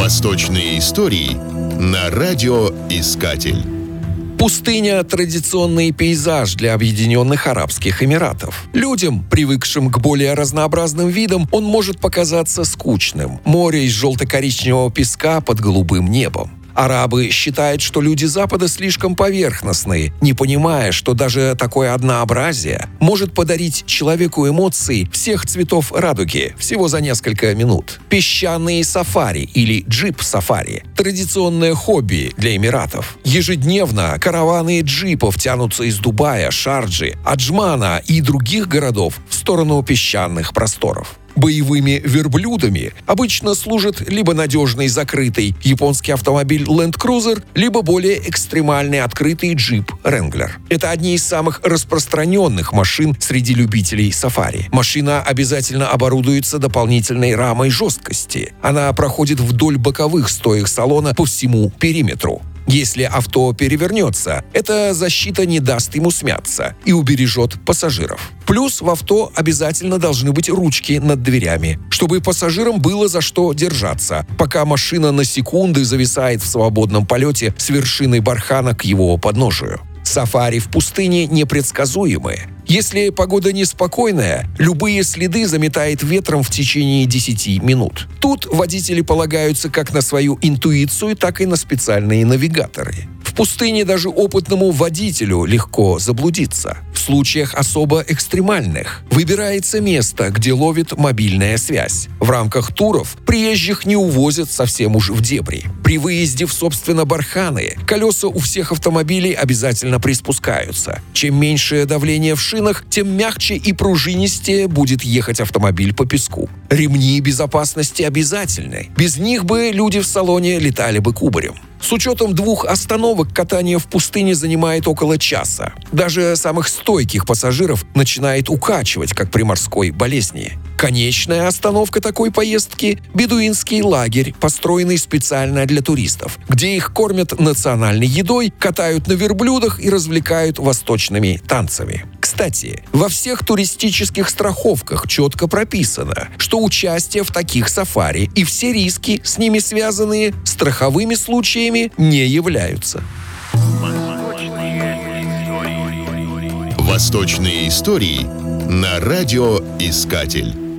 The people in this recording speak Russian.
Восточные истории на радиоискатель. Пустыня – традиционный пейзаж для Объединенных Арабских Эмиратов. Людям, привыкшим к более разнообразным видам, он может показаться скучным. Море из желто-коричневого песка под голубым небом. Арабы считают, что люди Запада слишком поверхностные, не понимая, что даже такое однообразие может подарить человеку эмоции всех цветов радуги всего за несколько минут. Песчаные сафари или джип-сафари – традиционное хобби для Эмиратов. Ежедневно караваны джипов тянутся из Дубая, Шарджи, Аджмана и других городов в сторону песчаных просторов. Боевыми верблюдами обычно служит либо надежный закрытый японский автомобиль Land Cruiser, либо более экстремальный открытый джип Wrangler. Это одни из самых распространенных машин среди любителей сафари. Машина обязательно оборудуется дополнительной рамой жесткости. Она проходит вдоль боковых стоек салона по всему периметру. Если авто перевернется, эта защита не даст ему смяться и убережет пассажиров. Плюс в авто обязательно должны быть ручки над дверями, чтобы пассажирам было за что держаться, пока машина на секунды зависает в свободном полете с вершины бархана к его подножию. Сафари в пустыне непредсказуемы. Если погода неспокойная, любые следы заметает ветром в течение 10 минут. Тут водители полагаются как на свою интуицию, так и на специальные навигаторы. В пустыне даже опытному водителю легко заблудиться. В случаях особо экстремальных выбирается место, где ловит мобильная связь. В рамках туров приезжих не увозят совсем уж в дебри. При выезде в, собственно, барханы колеса у всех автомобилей обязательно приспускаются. Чем меньшее давление в шинах, тем мягче и пружинистее будет ехать автомобиль по песку. Ремни безопасности обязательны. Без них бы люди в салоне летали бы кубарем. С учетом двух остановок катание в пустыне занимает около часа. Даже самых стойких пассажиров начинает укачивать, как при морской болезни. Конечная остановка такой поездки – бедуинский лагерь, построенный специально для туристов, где их кормят национальной едой, катают на верблюдах и развлекают восточными танцами. Кстати, во всех туристических страховках четко прописано, что участие в таких сафари и все риски, с ними связанные, страховыми случаями не являются. Восточные истории на радиоискатель.